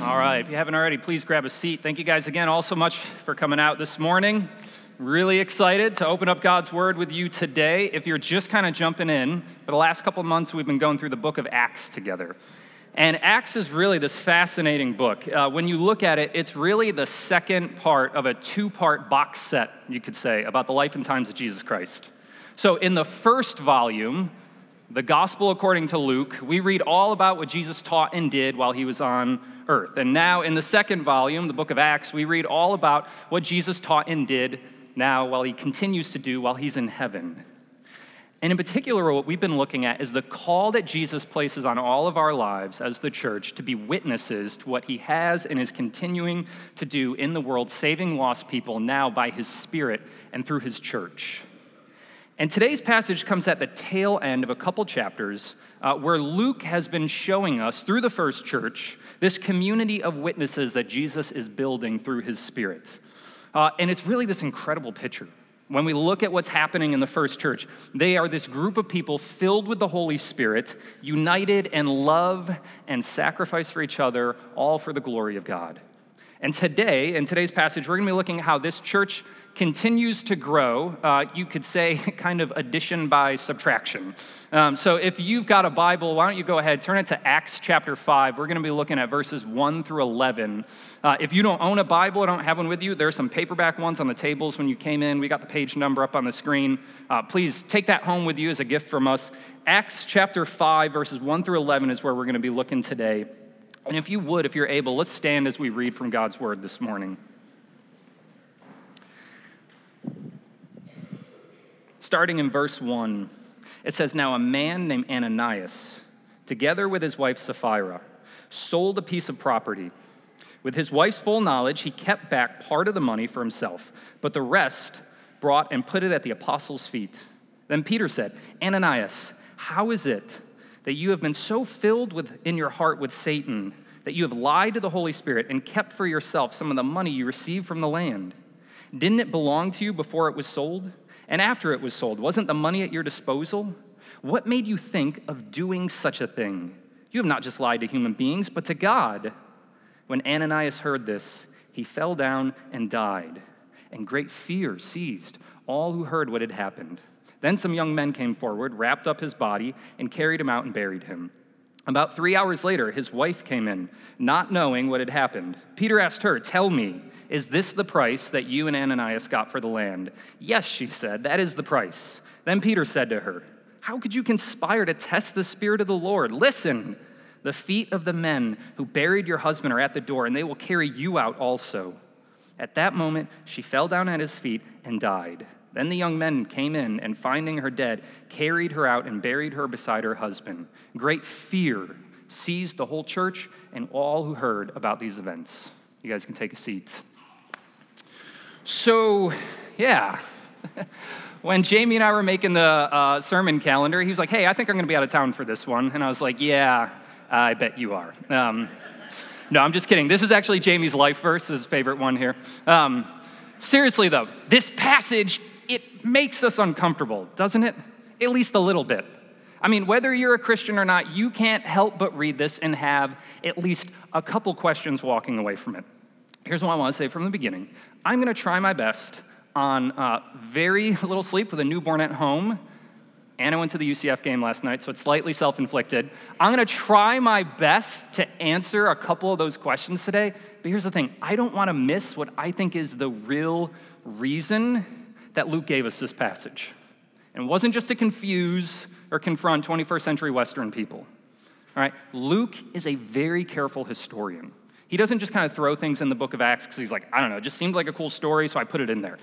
All right, if you haven't already, please grab a seat. Thank you guys again all so much for coming out this morning. Really excited to open up God's Word with you today. If you're just kind of jumping in, for the last couple months, we've been going through the book of Acts together. And Acts is really this fascinating book. Uh, when you look at it, it's really the second part of a two part box set, you could say, about the life and times of Jesus Christ. So, in the first volume, the Gospel according to Luke, we read all about what Jesus taught and did while he was on earth. And now, in the second volume, the book of Acts, we read all about what Jesus taught and did now while he continues to do while he's in heaven. And in particular, what we've been looking at is the call that Jesus places on all of our lives as the church to be witnesses to what he has and is continuing to do in the world, saving lost people now by his Spirit and through his church. And today's passage comes at the tail end of a couple chapters uh, where Luke has been showing us through the first church this community of witnesses that Jesus is building through his Spirit. Uh, and it's really this incredible picture. When we look at what's happening in the first church, they are this group of people filled with the Holy Spirit, united in love and sacrifice for each other, all for the glory of God. And today, in today's passage, we're going to be looking at how this church continues to grow. Uh, you could say kind of addition by subtraction. Um, so if you've got a Bible, why don't you go ahead, turn it to Acts chapter 5. We're going to be looking at verses 1 through 11. Uh, if you don't own a Bible or don't have one with you, there are some paperback ones on the tables when you came in. We got the page number up on the screen. Uh, please take that home with you as a gift from us. Acts chapter 5, verses 1 through 11 is where we're going to be looking today. And if you would, if you're able, let's stand as we read from God's word this morning. Starting in verse 1, it says, Now a man named Ananias, together with his wife Sapphira, sold a piece of property. With his wife's full knowledge, he kept back part of the money for himself, but the rest brought and put it at the apostles' feet. Then Peter said, Ananias, how is it that you have been so filled with, in your heart with Satan that you have lied to the Holy Spirit and kept for yourself some of the money you received from the land. Didn't it belong to you before it was sold? And after it was sold, wasn't the money at your disposal? What made you think of doing such a thing? You have not just lied to human beings, but to God. When Ananias heard this, he fell down and died, and great fear seized all who heard what had happened. Then some young men came forward, wrapped up his body, and carried him out and buried him. About three hours later, his wife came in, not knowing what had happened. Peter asked her, Tell me, is this the price that you and Ananias got for the land? Yes, she said, that is the price. Then Peter said to her, How could you conspire to test the Spirit of the Lord? Listen, the feet of the men who buried your husband are at the door, and they will carry you out also. At that moment, she fell down at his feet and died. Then the young men came in and, finding her dead, carried her out and buried her beside her husband. Great fear seized the whole church and all who heard about these events. You guys can take a seat. So, yeah. when Jamie and I were making the uh, sermon calendar, he was like, hey, I think I'm going to be out of town for this one. And I was like, yeah, I bet you are. Um, no, I'm just kidding. This is actually Jamie's life verse, his favorite one here. Um, seriously, though, this passage it makes us uncomfortable, doesn't it? At least a little bit. I mean, whether you're a Christian or not, you can't help but read this and have at least a couple questions walking away from it. Here's what I want to say from the beginning I'm going to try my best on uh, very little sleep with a newborn at home. Anna went to the UCF game last night, so it's slightly self inflicted. I'm going to try my best to answer a couple of those questions today. But here's the thing I don't want to miss what I think is the real reason that Luke gave us this passage. And it wasn't just to confuse or confront 21st century Western people. All right, Luke is a very careful historian. He doesn't just kind of throw things in the book of Acts because he's like, I don't know, it just seemed like a cool story, so I put it in there.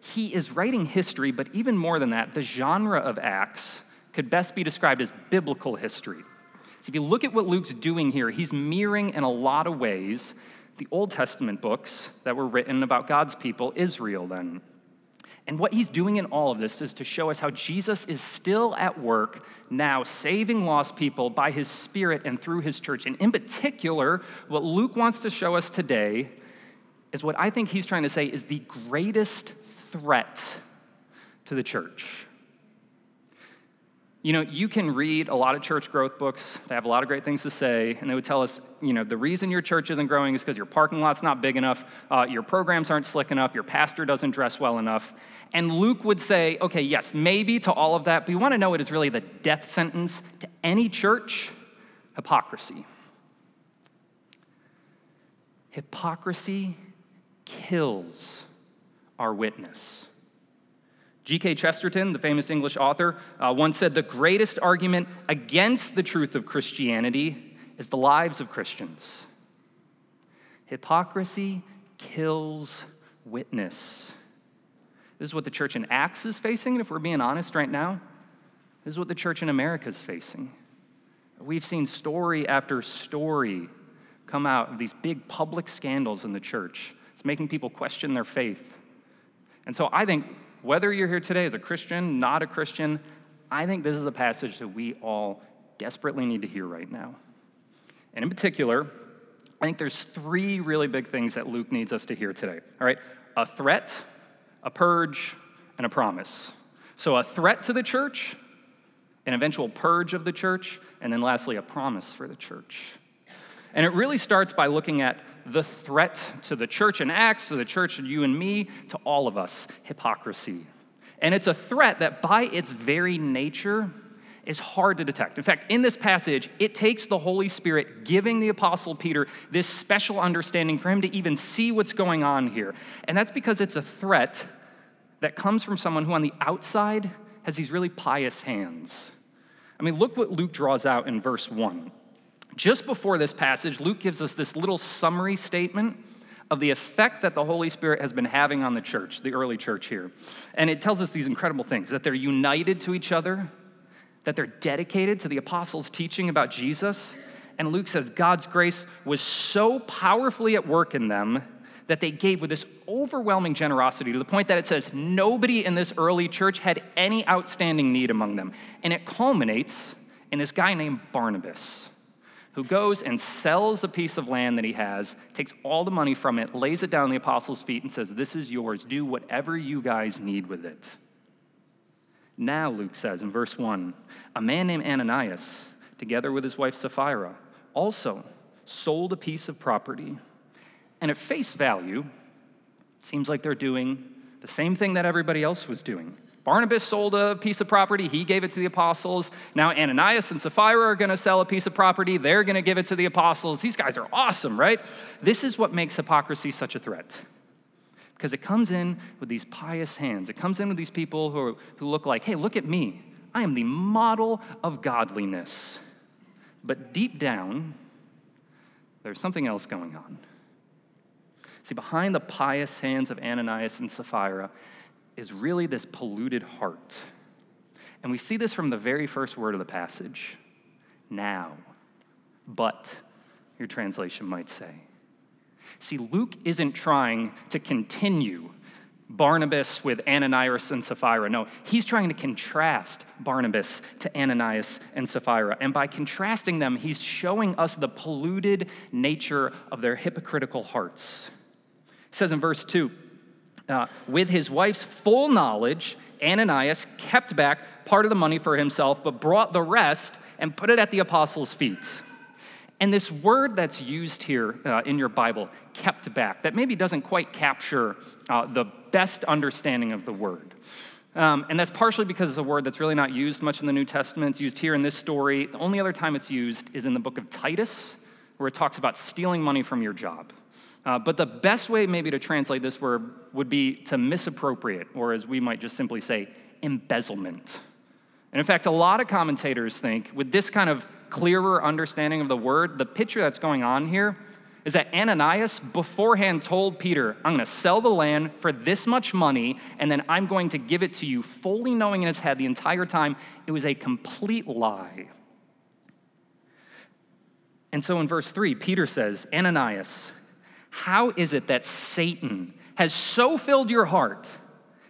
He is writing history, but even more than that, the genre of Acts could best be described as biblical history. So if you look at what Luke's doing here, he's mirroring in a lot of ways the Old Testament books that were written about God's people, Israel, then. And what he's doing in all of this is to show us how Jesus is still at work now, saving lost people by his Spirit and through his church. And in particular, what Luke wants to show us today is what I think he's trying to say is the greatest threat to the church. You know, you can read a lot of church growth books. They have a lot of great things to say, and they would tell us, you know, the reason your church isn't growing is because your parking lot's not big enough, uh, your programs aren't slick enough, your pastor doesn't dress well enough. And Luke would say, okay, yes, maybe to all of that, but you want to know what is really the death sentence to any church? Hypocrisy. Hypocrisy kills our witness. G.K. Chesterton, the famous English author, uh, once said the greatest argument against the truth of Christianity is the lives of Christians. Hypocrisy kills witness. This is what the church in Acts is facing, and if we're being honest right now, this is what the church in America is facing. We've seen story after story come out of these big public scandals in the church. It's making people question their faith. And so I think whether you're here today as a Christian, not a Christian, I think this is a passage that we all desperately need to hear right now. And in particular, I think there's three really big things that Luke needs us to hear today. All right, a threat, a purge, and a promise. So, a threat to the church, an eventual purge of the church, and then lastly, a promise for the church. And it really starts by looking at the threat to the church in Acts, to the church and you and me, to all of us hypocrisy. And it's a threat that, by its very nature, is hard to detect. In fact, in this passage, it takes the Holy Spirit giving the Apostle Peter this special understanding for him to even see what's going on here. And that's because it's a threat that comes from someone who, on the outside, has these really pious hands. I mean, look what Luke draws out in verse 1. Just before this passage, Luke gives us this little summary statement of the effect that the Holy Spirit has been having on the church, the early church here. And it tells us these incredible things that they're united to each other, that they're dedicated to the apostles' teaching about Jesus. And Luke says God's grace was so powerfully at work in them that they gave with this overwhelming generosity to the point that it says nobody in this early church had any outstanding need among them. And it culminates in this guy named Barnabas who goes and sells a piece of land that he has, takes all the money from it, lays it down the apostles' feet, and says, This is yours. Do whatever you guys need with it. Now, Luke says in verse 1 a man named Ananias, together with his wife Sapphira, also sold a piece of property. And at face value, it seems like they're doing the same thing that everybody else was doing. Barnabas sold a piece of property, he gave it to the apostles. Now Ananias and Sapphira are going to sell a piece of property, they're going to give it to the apostles. These guys are awesome, right? This is what makes hypocrisy such a threat. Because it comes in with these pious hands. It comes in with these people who, are, who look like, hey, look at me. I am the model of godliness. But deep down, there's something else going on. See, behind the pious hands of Ananias and Sapphira is really this polluted heart. And we see this from the very first word of the passage now, but, your translation might say. See, Luke isn't trying to continue Barnabas with Ananias and Sapphira. No, he's trying to contrast Barnabas to Ananias and Sapphira. And by contrasting them, he's showing us the polluted nature of their hypocritical hearts. It says in verse 2 uh, with his wife's full knowledge, Ananias kept back part of the money for himself, but brought the rest and put it at the apostles' feet. And this word that's used here uh, in your Bible, kept back, that maybe doesn't quite capture uh, the best understanding of the word. Um, and that's partially because it's a word that's really not used much in the New Testament. It's used here in this story. The only other time it's used is in the book of Titus, where it talks about stealing money from your job. Uh, but the best way, maybe, to translate this word would be to misappropriate, or as we might just simply say, embezzlement. And in fact, a lot of commentators think, with this kind of clearer understanding of the word, the picture that's going on here is that Ananias beforehand told Peter, I'm going to sell the land for this much money, and then I'm going to give it to you, fully knowing in his head the entire time it was a complete lie. And so in verse 3, Peter says, Ananias, how is it that Satan has so filled your heart?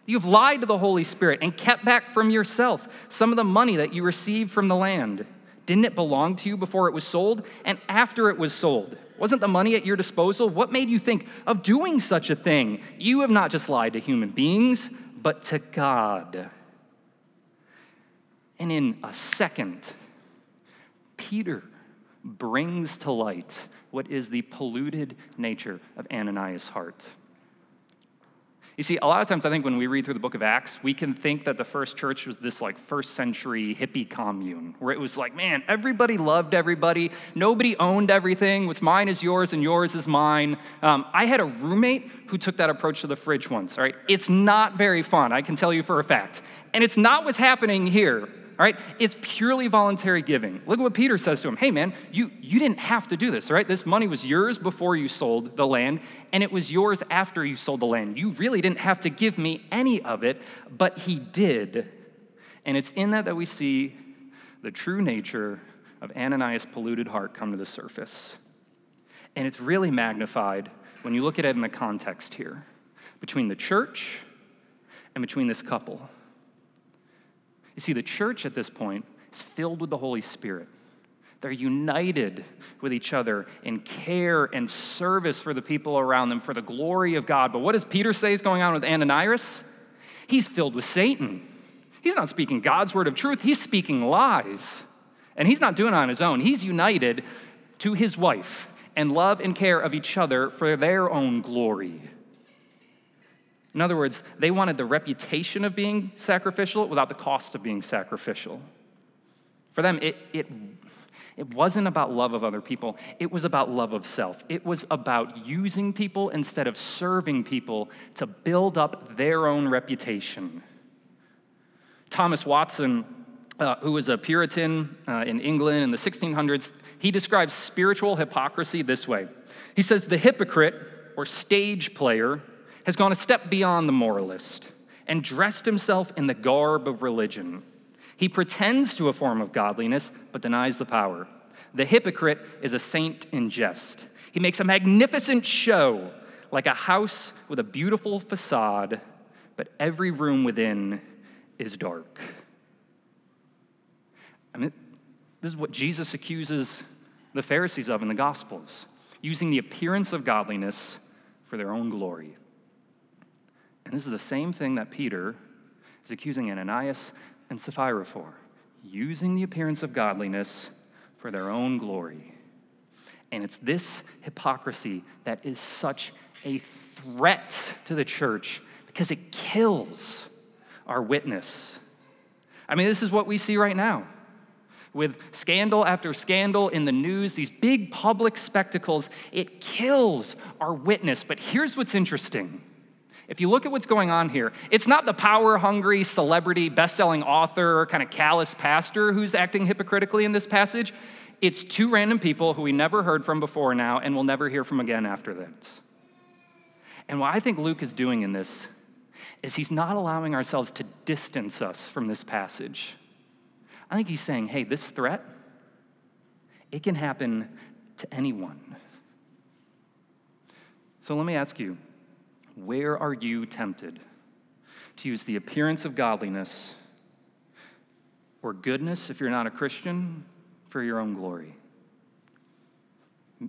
You've lied to the Holy Spirit and kept back from yourself some of the money that you received from the land. Didn't it belong to you before it was sold? And after it was sold? Wasn't the money at your disposal? What made you think of doing such a thing? You have not just lied to human beings, but to God. And in a second, Peter brings to light what is the polluted nature of Ananias' heart. You see, a lot of times I think when we read through the book of Acts, we can think that the first church was this like first century hippie commune where it was like, man, everybody loved everybody. Nobody owned everything. What's mine is yours and yours is mine. Um, I had a roommate who took that approach to the fridge once, all right? It's not very fun, I can tell you for a fact. And it's not what's happening here all right? It's purely voluntary giving. Look at what Peter says to him. Hey, man, you, you didn't have to do this, all right? This money was yours before you sold the land, and it was yours after you sold the land. You really didn't have to give me any of it, but he did. And it's in that that we see the true nature of Ananias' polluted heart come to the surface. And it's really magnified when you look at it in the context here between the church and between this couple. You see, the church at this point is filled with the Holy Spirit. They're united with each other in care and service for the people around them for the glory of God. But what does Peter say is going on with Ananias? He's filled with Satan. He's not speaking God's word of truth, he's speaking lies. And he's not doing it on his own. He's united to his wife and love and care of each other for their own glory. In other words, they wanted the reputation of being sacrificial without the cost of being sacrificial. For them, it, it, it wasn't about love of other people, it was about love of self. It was about using people instead of serving people to build up their own reputation. Thomas Watson, uh, who was a Puritan uh, in England in the 1600s, he describes spiritual hypocrisy this way. He says, The hypocrite or stage player has gone a step beyond the moralist and dressed himself in the garb of religion. He pretends to a form of godliness, but denies the power. The hypocrite is a saint in jest. He makes a magnificent show, like a house with a beautiful facade, but every room within is dark. I mean, this is what Jesus accuses the Pharisees of in the Gospels using the appearance of godliness for their own glory. And this is the same thing that Peter is accusing Ananias and Sapphira for using the appearance of godliness for their own glory. And it's this hypocrisy that is such a threat to the church because it kills our witness. I mean, this is what we see right now. With scandal after scandal in the news, these big public spectacles, it kills our witness. But here's what's interesting if you look at what's going on here, it's not the power hungry celebrity, best selling author, kind of callous pastor who's acting hypocritically in this passage. It's two random people who we never heard from before now and will never hear from again after this. And what I think Luke is doing in this is he's not allowing ourselves to distance us from this passage. I think he's saying, hey, this threat, it can happen to anyone. So let me ask you where are you tempted to use the appearance of godliness or goodness, if you're not a Christian, for your own glory?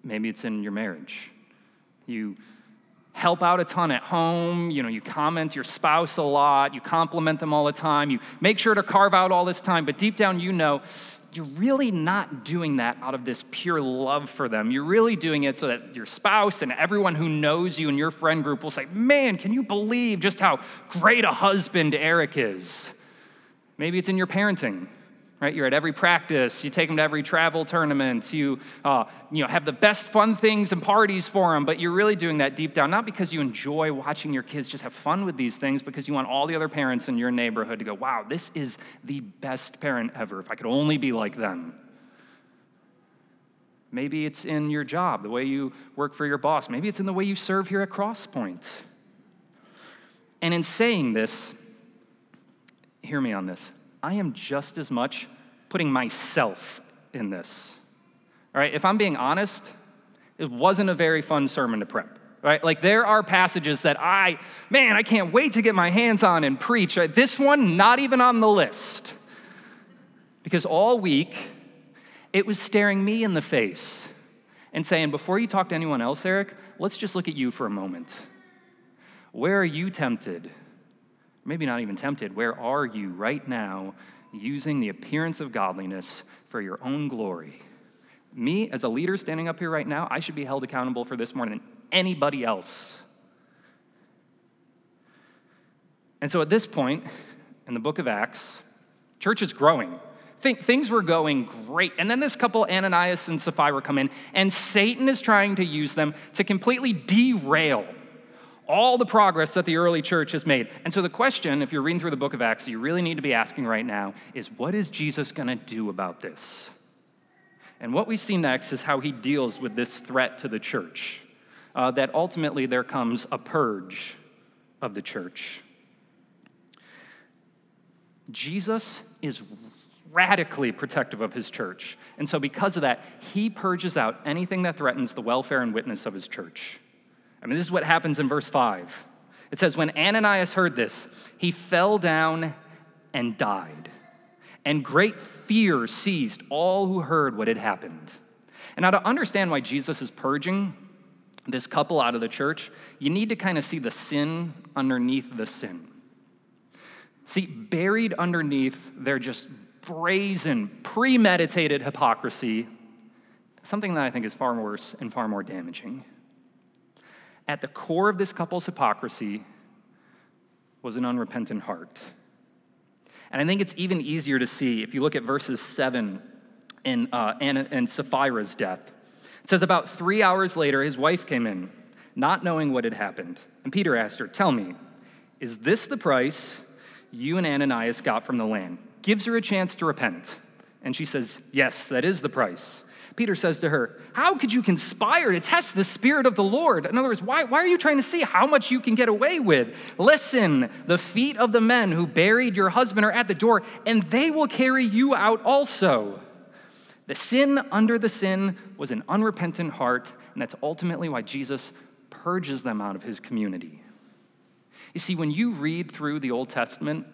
Maybe it's in your marriage. You help out a ton at home, you know, you comment your spouse a lot, you compliment them all the time, you make sure to carve out all this time, but deep down you know you're really not doing that out of this pure love for them. You're really doing it so that your spouse and everyone who knows you and your friend group will say, Man, can you believe just how great a husband Eric is? Maybe it's in your parenting right? You're at every practice, you take them to every travel tournament, you, uh, you know, have the best fun things and parties for them, but you're really doing that deep down, not because you enjoy watching your kids just have fun with these things, because you want all the other parents in your neighborhood to go, wow, this is the best parent ever. If I could only be like them. Maybe it's in your job, the way you work for your boss. Maybe it's in the way you serve here at Crosspoint. And in saying this, hear me on this. I am just as much putting myself in this. All right, if I'm being honest, it wasn't a very fun sermon to prep. Right? Like there are passages that I, man, I can't wait to get my hands on and preach. Right? This one, not even on the list. Because all week, it was staring me in the face and saying, before you talk to anyone else, Eric, let's just look at you for a moment. Where are you tempted maybe not even tempted, where are you right now using the appearance of godliness for your own glory. Me, as a leader standing up here right now, I should be held accountable for this more than anybody else. And so at this point in the book of Acts, church is growing. things were going great. And then this couple, Ananias and Sapphira, come in, and Satan is trying to use them to completely derail all the progress that the early church has made. And so the question, if you're reading through the book of Acts, you really need to be asking right now is what is Jesus going to do about this? And what we see next is how he deals with this threat to the church. Uh, that ultimately there comes a purge of the church. Jesus is radically protective of his church. And so, because of that, he purges out anything that threatens the welfare and witness of his church. I mean, this is what happens in verse 5. It says, When Ananias heard this, he fell down and died. And great fear seized all who heard what had happened. And now, to understand why Jesus is purging this couple out of the church, you need to kind of see the sin underneath the sin. See, buried underneath their just brazen, premeditated hypocrisy, something that I think is far worse and far more damaging. At the core of this couple's hypocrisy was an unrepentant heart. And I think it's even easier to see if you look at verses 7 in, uh, Anna, in Sapphira's death. It says, About three hours later, his wife came in, not knowing what had happened. And Peter asked her, Tell me, is this the price you and Ananias got from the land? Gives her a chance to repent. And she says, Yes, that is the price. Peter says to her, How could you conspire to test the Spirit of the Lord? In other words, why, why are you trying to see how much you can get away with? Listen, the feet of the men who buried your husband are at the door, and they will carry you out also. The sin under the sin was an unrepentant heart, and that's ultimately why Jesus purges them out of his community. You see, when you read through the Old Testament,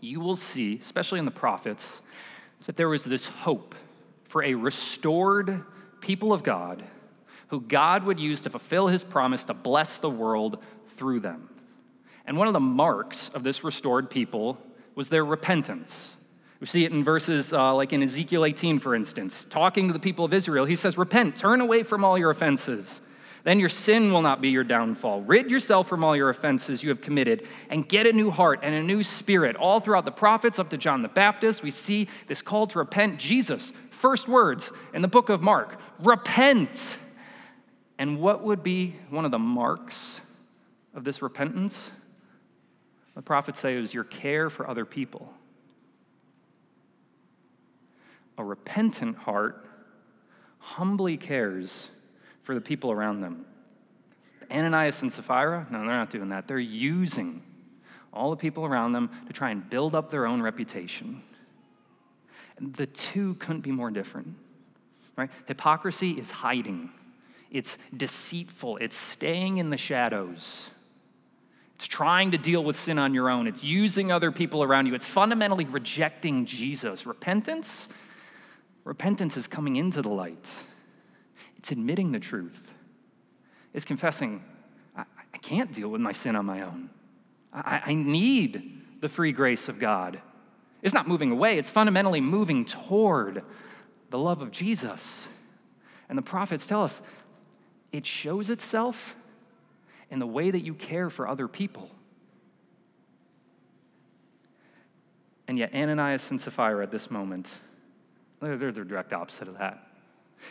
you will see, especially in the prophets, that there was this hope for a restored people of God who God would use to fulfill his promise to bless the world through them. And one of the marks of this restored people was their repentance. We see it in verses uh, like in Ezekiel 18, for instance. Talking to the people of Israel, he says, Repent, turn away from all your offenses. Then your sin will not be your downfall. Rid yourself from all your offenses you have committed and get a new heart and a new spirit. All throughout the prophets, up to John the Baptist, we see this call to repent. Jesus first words in the book of Mark repent. And what would be one of the marks of this repentance? The prophets say it was your care for other people. A repentant heart humbly cares for the people around them. Ananias and Sapphira, no, they're not doing that. They're using all the people around them to try and build up their own reputation. The two couldn't be more different. Right? Hypocrisy is hiding. It's deceitful. It's staying in the shadows. It's trying to deal with sin on your own. It's using other people around you. It's fundamentally rejecting Jesus. Repentance, repentance is coming into the light. It's admitting the truth. It's confessing, I, I can't deal with my sin on my own. I, I need the free grace of God. It's not moving away, it's fundamentally moving toward the love of Jesus. And the prophets tell us it shows itself in the way that you care for other people. And yet, Ananias and Sapphira at this moment, they're, they're the direct opposite of that.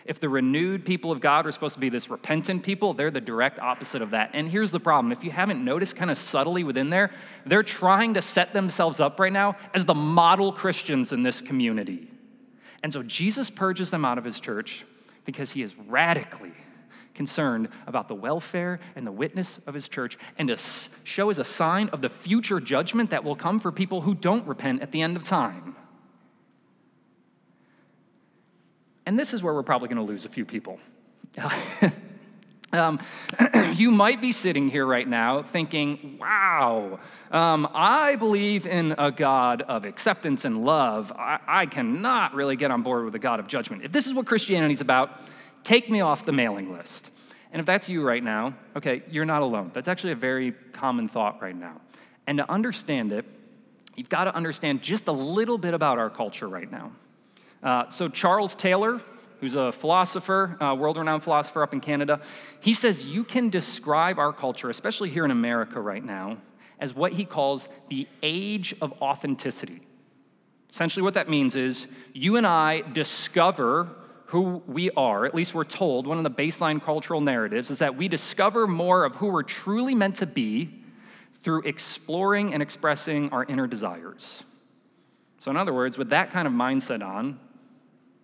If the renewed people of God are supposed to be this repentant people, they're the direct opposite of that. And here's the problem if you haven't noticed, kind of subtly within there, they're trying to set themselves up right now as the model Christians in this community. And so Jesus purges them out of his church because he is radically concerned about the welfare and the witness of his church and to show as a sign of the future judgment that will come for people who don't repent at the end of time. And this is where we're probably going to lose a few people. um, you might be sitting here right now thinking, wow, um, I believe in a God of acceptance and love. I, I cannot really get on board with a God of judgment. If this is what Christianity is about, take me off the mailing list. And if that's you right now, okay, you're not alone. That's actually a very common thought right now. And to understand it, you've got to understand just a little bit about our culture right now. Uh, so, Charles Taylor, who's a philosopher, uh, world renowned philosopher up in Canada, he says you can describe our culture, especially here in America right now, as what he calls the age of authenticity. Essentially, what that means is you and I discover who we are, at least we're told, one of the baseline cultural narratives is that we discover more of who we're truly meant to be through exploring and expressing our inner desires. So, in other words, with that kind of mindset on,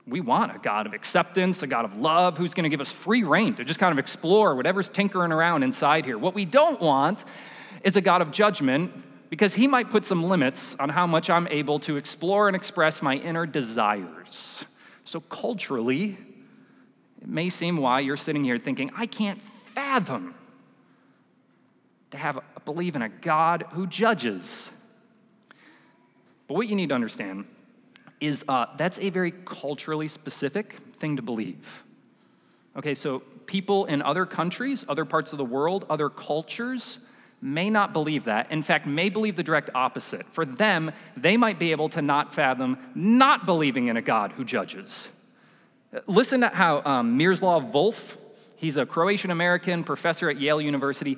we want a God of acceptance, a God of love, who's going to give us free reign to just kind of explore whatever's tinkering around inside here. What we don't want is a God of judgment because he might put some limits on how much I'm able to explore and express my inner desires. So, culturally, it may seem why you're sitting here thinking, I can't fathom to have believe in a God who judges. But what you need to understand is uh, that's a very culturally specific thing to believe. Okay, so people in other countries, other parts of the world, other cultures may not believe that. In fact, may believe the direct opposite. For them, they might be able to not fathom not believing in a God who judges. Listen to how um, Miroslav Volf, he's a Croatian American professor at Yale University.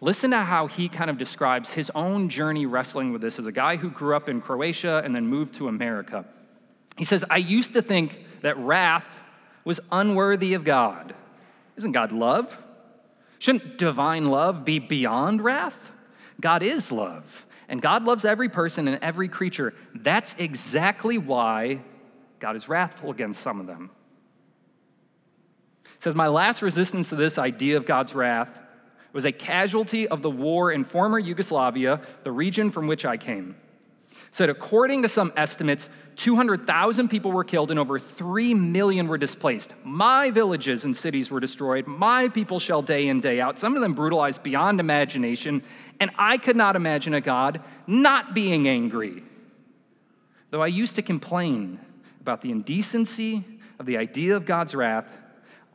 Listen to how he kind of describes his own journey wrestling with this as a guy who grew up in Croatia and then moved to America. He says, I used to think that wrath was unworthy of God. Isn't God love? Shouldn't divine love be beyond wrath? God is love, and God loves every person and every creature. That's exactly why God is wrathful against some of them. It says, My last resistance to this idea of God's wrath was a casualty of the war in former Yugoslavia, the region from which I came said according to some estimates 200,000 people were killed and over 3 million were displaced. My villages and cities were destroyed. My people shell day in, day out, some of them brutalized beyond imagination. And I could not imagine a God not being angry. Though I used to complain about the indecency of the idea of God's wrath,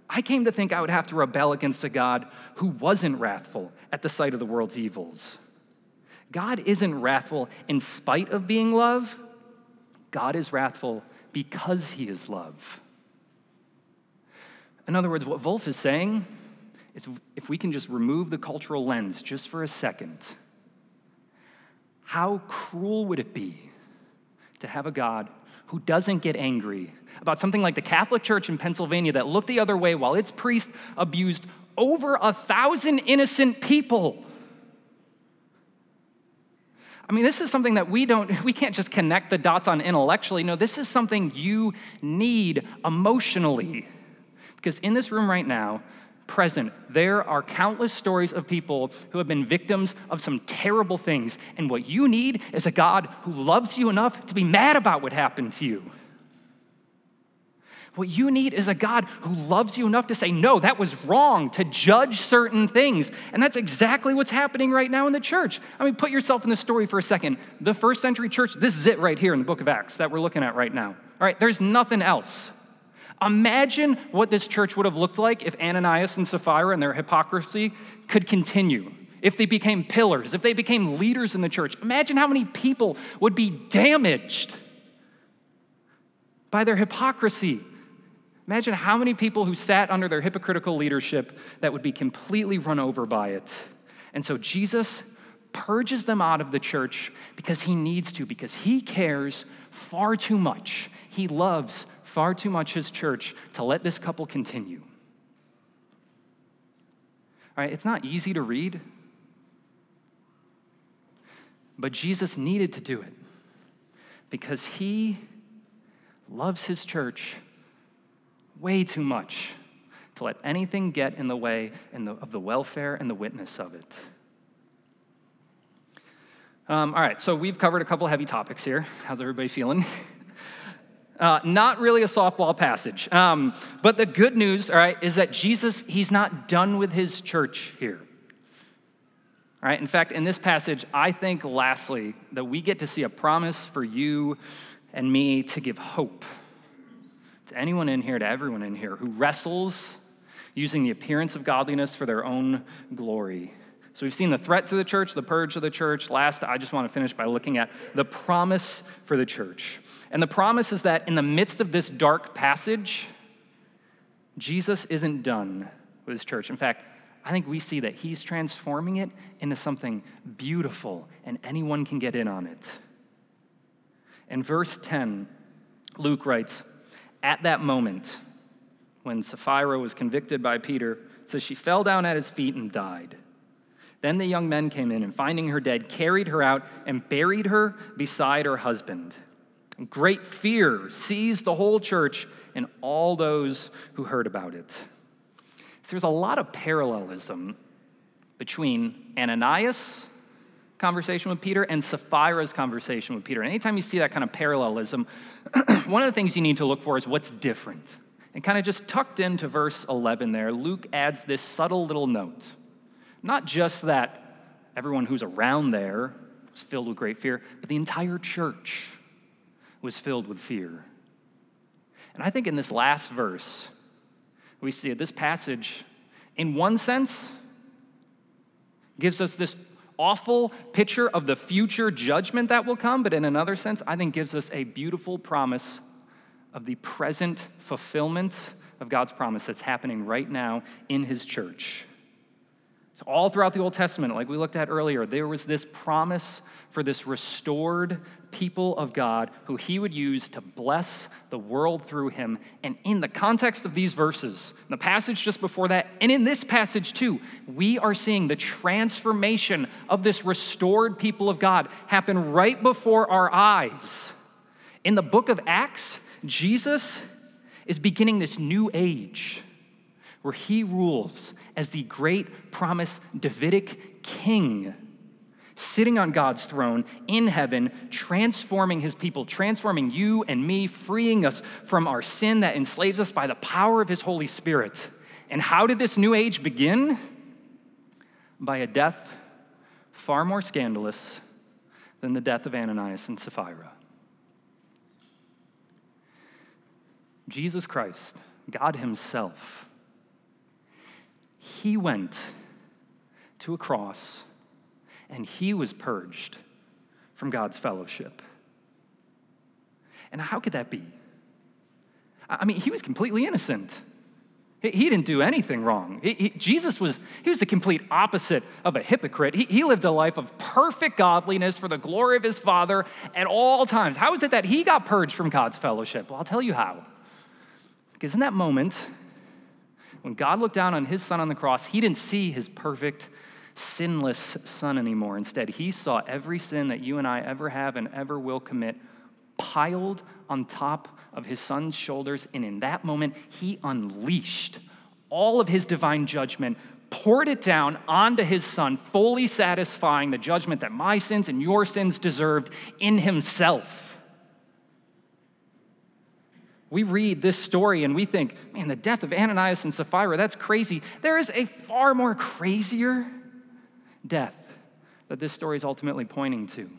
I came to think I would have to rebel against a God who wasn't wrathful at the sight of the world's evils. God isn't wrathful in spite of being love, God is wrathful because he is love. In other words, what Volf is saying is if we can just remove the cultural lens just for a second, how cruel would it be to have a God who doesn't get angry about something like the Catholic Church in Pennsylvania that looked the other way while its priest abused over a thousand innocent people? I mean, this is something that we don't, we can't just connect the dots on intellectually. No, this is something you need emotionally. Because in this room right now, present, there are countless stories of people who have been victims of some terrible things. And what you need is a God who loves you enough to be mad about what happened to you. What you need is a God who loves you enough to say, no, that was wrong, to judge certain things. And that's exactly what's happening right now in the church. I mean, put yourself in the story for a second. The first century church, this is it right here in the book of Acts that we're looking at right now. All right, there's nothing else. Imagine what this church would have looked like if Ananias and Sapphira and their hypocrisy could continue. If they became pillars, if they became leaders in the church, imagine how many people would be damaged by their hypocrisy Imagine how many people who sat under their hypocritical leadership that would be completely run over by it. And so Jesus purges them out of the church because he needs to, because he cares far too much. He loves far too much his church to let this couple continue. All right, it's not easy to read, but Jesus needed to do it because he loves his church way too much to let anything get in the way in the, of the welfare and the witness of it. Um, all right, so we've covered a couple heavy topics here. How's everybody feeling? Uh, not really a softball passage. Um, but the good news, all right, is that Jesus, he's not done with his church here. All right, in fact, in this passage, I think, lastly, that we get to see a promise for you and me to give hope to anyone in here, to everyone in here who wrestles using the appearance of godliness for their own glory. So we've seen the threat to the church, the purge of the church. Last, I just want to finish by looking at the promise for the church. And the promise is that in the midst of this dark passage, Jesus isn't done with his church. In fact, I think we see that he's transforming it into something beautiful, and anyone can get in on it. In verse 10, Luke writes, At that moment, when Sapphira was convicted by Peter, says she fell down at his feet and died. Then the young men came in and finding her dead, carried her out and buried her beside her husband. Great fear seized the whole church and all those who heard about it. So there's a lot of parallelism between Ananias' conversation with Peter and Sapphira's conversation with Peter. And anytime you see that kind of parallelism, one of the things you need to look for is what's different. And kind of just tucked into verse 11 there, Luke adds this subtle little note. Not just that everyone who's around there was filled with great fear, but the entire church was filled with fear. And I think in this last verse, we see. This passage, in one sense, gives us this awful picture of the future judgment that will come, but in another sense, I think gives us a beautiful promise of the present fulfillment of God's promise that's happening right now in His church. So, all throughout the Old Testament, like we looked at earlier, there was this promise for this restored people of God who he would use to bless the world through him. And in the context of these verses, the passage just before that, and in this passage too, we are seeing the transformation of this restored people of God happen right before our eyes. In the book of Acts, Jesus is beginning this new age where he rules as the great promised Davidic king, sitting on God's throne in heaven, transforming his people, transforming you and me, freeing us from our sin that enslaves us by the power of his Holy Spirit. And how did this new age begin? By a death far more scandalous than the death of Ananias and Sapphira. Jesus Christ, God Himself, He went to a cross and He was purged from God's fellowship. And how could that be? I mean, He was completely innocent. He didn't do anything wrong. He, he, Jesus was, he was the complete opposite of a hypocrite. He, he lived a life of perfect godliness for the glory of his Father at all times. How is it that he got purged from God's fellowship? Well, I'll tell you how. Because in that moment, when God looked down on his son on the cross, he didn't see his perfect, sinless son anymore. Instead, he saw every sin that you and I ever have and ever will commit piled on top of his son's shoulders. And in that moment, he unleashed all of his divine judgment, poured it down onto his son, fully satisfying the judgment that my sins and your sins deserved in himself we read this story and we think, man, the death of Ananias and Sapphira, that's crazy. There is a far more crazier death that this story is ultimately pointing to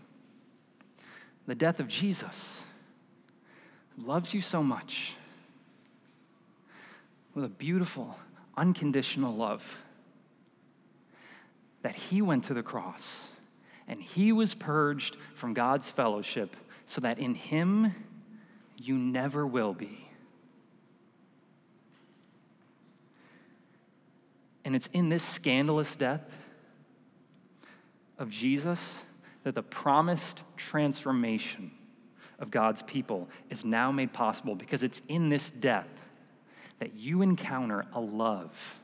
the death of Jesus, who loves you so much with a beautiful, unconditional love that he went to the cross and he was purged from God's fellowship so that in him, you never will be. And it's in this scandalous death of Jesus that the promised transformation of God's people is now made possible because it's in this death that you encounter a love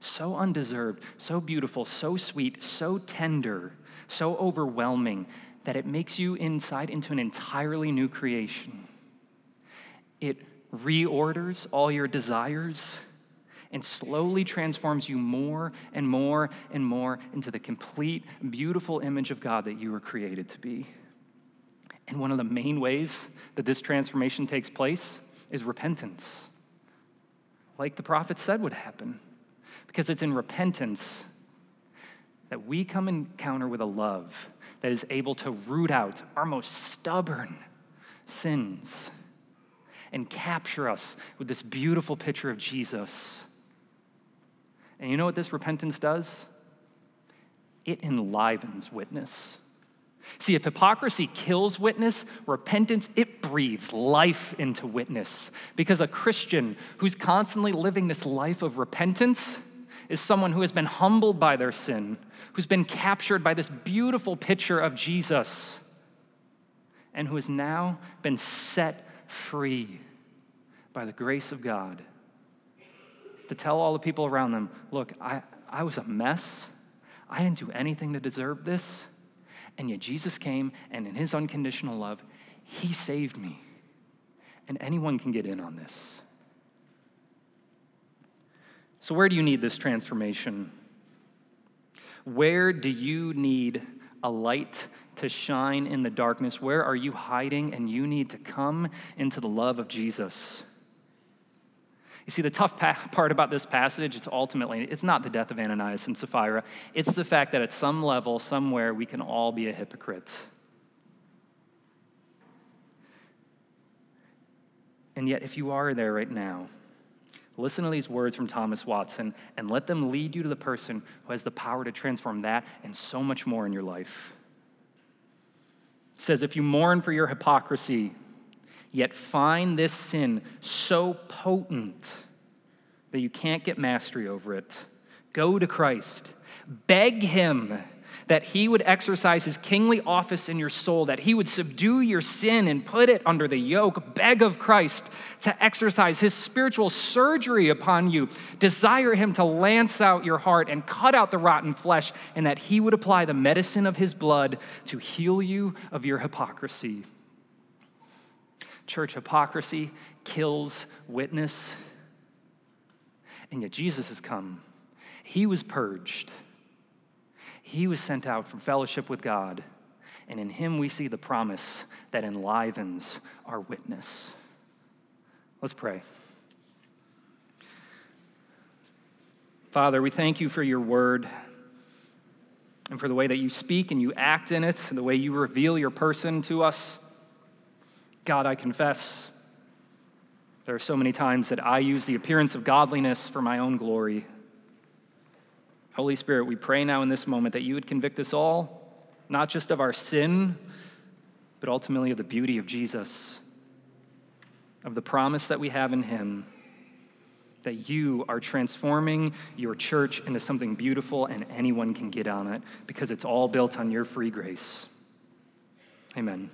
so undeserved, so beautiful, so sweet, so tender, so overwhelming that it makes you inside into an entirely new creation. It reorders all your desires and slowly transforms you more and more and more into the complete, beautiful image of God that you were created to be. And one of the main ways that this transformation takes place is repentance, like the prophet said would happen. Because it's in repentance that we come encounter with a love that is able to root out our most stubborn sins and capture us with this beautiful picture of Jesus. And you know what this repentance does? it enlivens witness. See, if hypocrisy kills witness, repentance, it breathes life into witness. Because a Christian who's constantly living this life of repentance is someone who has been humbled by their sin, who's been captured by this beautiful picture of Jesus, and who has now been set free by the grace of God to tell all the people around them look, I, I was a mess. I didn't do anything to deserve this. And yet Jesus came, and in his unconditional love, he saved me. And anyone can get in on this. So, where do you need this transformation? Where do you need a light to shine in the darkness? Where are you hiding and you need to come into the love of Jesus? You see, the tough pa- part about this passage, it's ultimately, it's not the death of Ananias and Sapphira. It's the fact that at some level, somewhere, we can all be a hypocrite. And yet, if you are there right now, listen to these words from Thomas Watson and let them lead you to the person who has the power to transform that and so much more in your life. He says, If you mourn for your hypocrisy, yet find this sin so potent that you can't get mastery over it. Go to Christ. Beg Him that He would exercise His kingly office in your soul, that He would subdue your sin and put it under the yoke. Beg of Christ to exercise His spiritual surgery upon you. Desire Him to lance out your heart and cut out the rotten flesh, and that He would apply the medicine of His blood to heal you of your hypocrisy. Church hypocrisy kills witness. And yet Jesus has come. He was purged. He was sent out from fellowship with God. And in him we see the promise that enlivens our witness. Let's pray. Father, we thank you for your word and for the way that you speak and you act in it, the way you reveal your person to us. God, I confess there are so many times that I use the appearance of godliness for my own glory. Holy Spirit, we pray now in this moment that you would convict us all, not just of our sin, but ultimately of the beauty of Jesus, of the promise that we have in him that you are transforming your church into something beautiful and anyone can get on it because it's all built on your free grace. Amen.